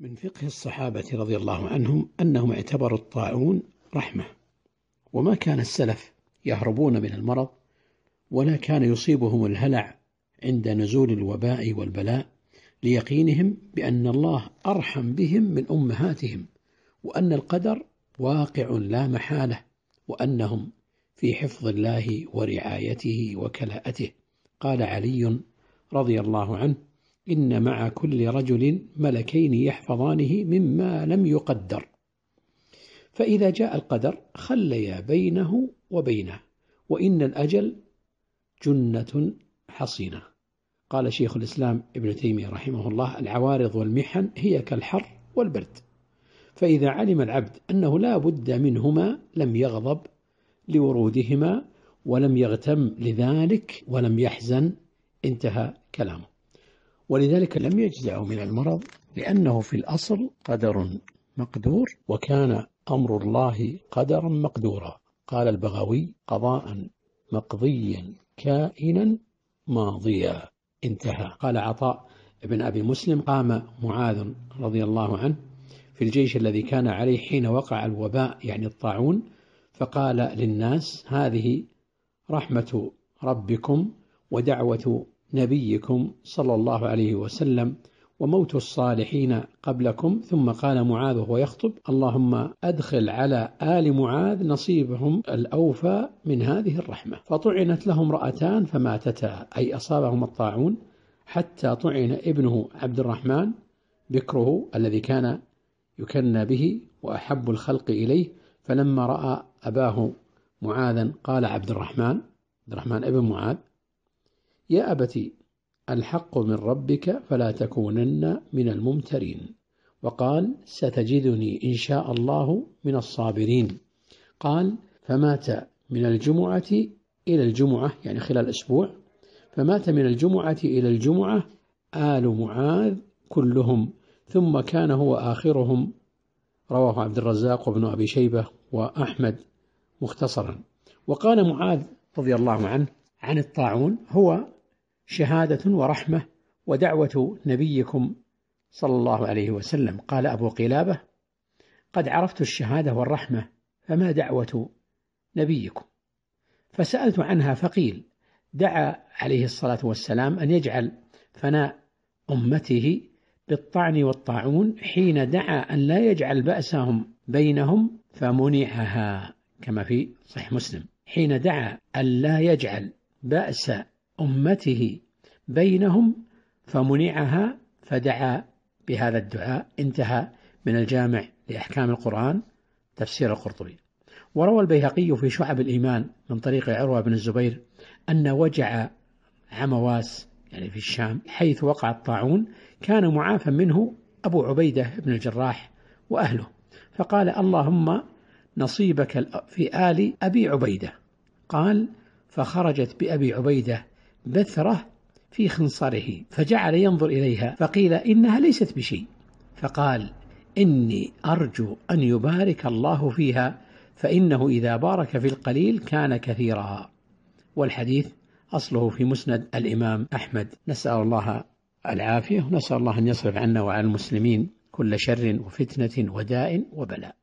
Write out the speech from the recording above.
من فقه الصحابة رضي الله عنهم أنهم اعتبروا الطاعون رحمة وما كان السلف يهربون من المرض ولا كان يصيبهم الهلع عند نزول الوباء والبلاء ليقينهم بأن الله أرحم بهم من أمهاتهم وأن القدر واقع لا محالة وأنهم في حفظ الله ورعايته وكلاءته. قال علي رضي الله عنه إن مع كل رجل ملكين يحفظانه مما لم يقدر. فإذا جاء القدر خليا بينه وبينه وإن الأجل جنة حصينة. قال شيخ الإسلام ابن تيمية رحمه الله العوارض والمحن هي كالحر والبرد. فإذا علم العبد أنه لا بد منهما لم يغضب لورودهما ولم يغتم لذلك ولم يحزن انتهى كلامه. ولذلك لم يجزع من المرض لأنه في الأصل قدر مقدور وكان أمر الله قدرا مقدورا. قال البغوي قضاء مقضيا كائنا ماضيا. انتهى. قال عطاء بن أبي مسلم قام معاذ رضي الله عنه في الجيش الذي كان عليه حين وقع الوباء يعني الطاعون فقال للناس هذه رحمة ربكم ودعوة نبيكم صلى الله عليه وسلم وموت الصالحين قبلكم. ثم قال معاذ وهو يخطب اللهم أدخل على آل معاذ نصيبهم الأوفى من هذه الرحمة. فطعنت لهم رأتان فماتتا أي أصابهم الطاعون حتى طعن ابنه عبد الرحمن بكره الذي كان يكنى به وأحب الخلق إليه. فلما رأى أباه معاذا قال عبد الرحمن عبد الرحمن ابن معاذ يا أبت الحق من ربك فلا تكونن من الممترين. وقال ستجدني إن شاء الله من الصابرين. قال فمات من الجمعة إلى الجمعة يعني خلال أسبوع. فمات من الجمعة إلى الجمعة آل معاذ كلهم. ثم كان هو آخرهم رواه عبد الرزاق وابن أبي شيبة وأحمد مختصرا. وقال معاذ رضي الله عنه عن الطاعون هو شهادة ورحمة ودعوة نبيكم صلى الله عليه وسلم. قال أبو قلابة قد عرفت الشهادة والرحمة فما دعوة نبيكم؟ فسألت عنها فقيل دعا عليه الصلاة والسلام أن يجعل فناء أمته بالطعن والطاعون حين دعا أن لا يجعل بأسهم بينهم فمنعها كما في صحيح مسلم حين دعا أن لا يجعل بأس أمته بينهم فمنعها فدعا بهذا الدعاء انتهى من الجامع لأحكام القرآن تفسير القرطبي. وروى البيهقي في شعب الإيمان من طريق عروة بن الزبير أن وجع عمواس يعني في الشام حيث وقع الطاعون كان معافى منه أبو عبيدة بن الجراح وأهله. فقال اللهم نصيبك في آل أبي عبيدة. قال فخرجت بأبي عبيدة بثرة في خنصره فجعل ينظر إليها فقيل إنها ليست بشيء. فقال إني أرجو أن يبارك الله فيها فإنه إذا بارك في القليل كان كثيرا. والحديث أصله في مسند الإمام أحمد. نسأل الله العافية ونسأل الله أن يصرف عنا وعن المسلمين كل شر وفتنة وداء وبلاء.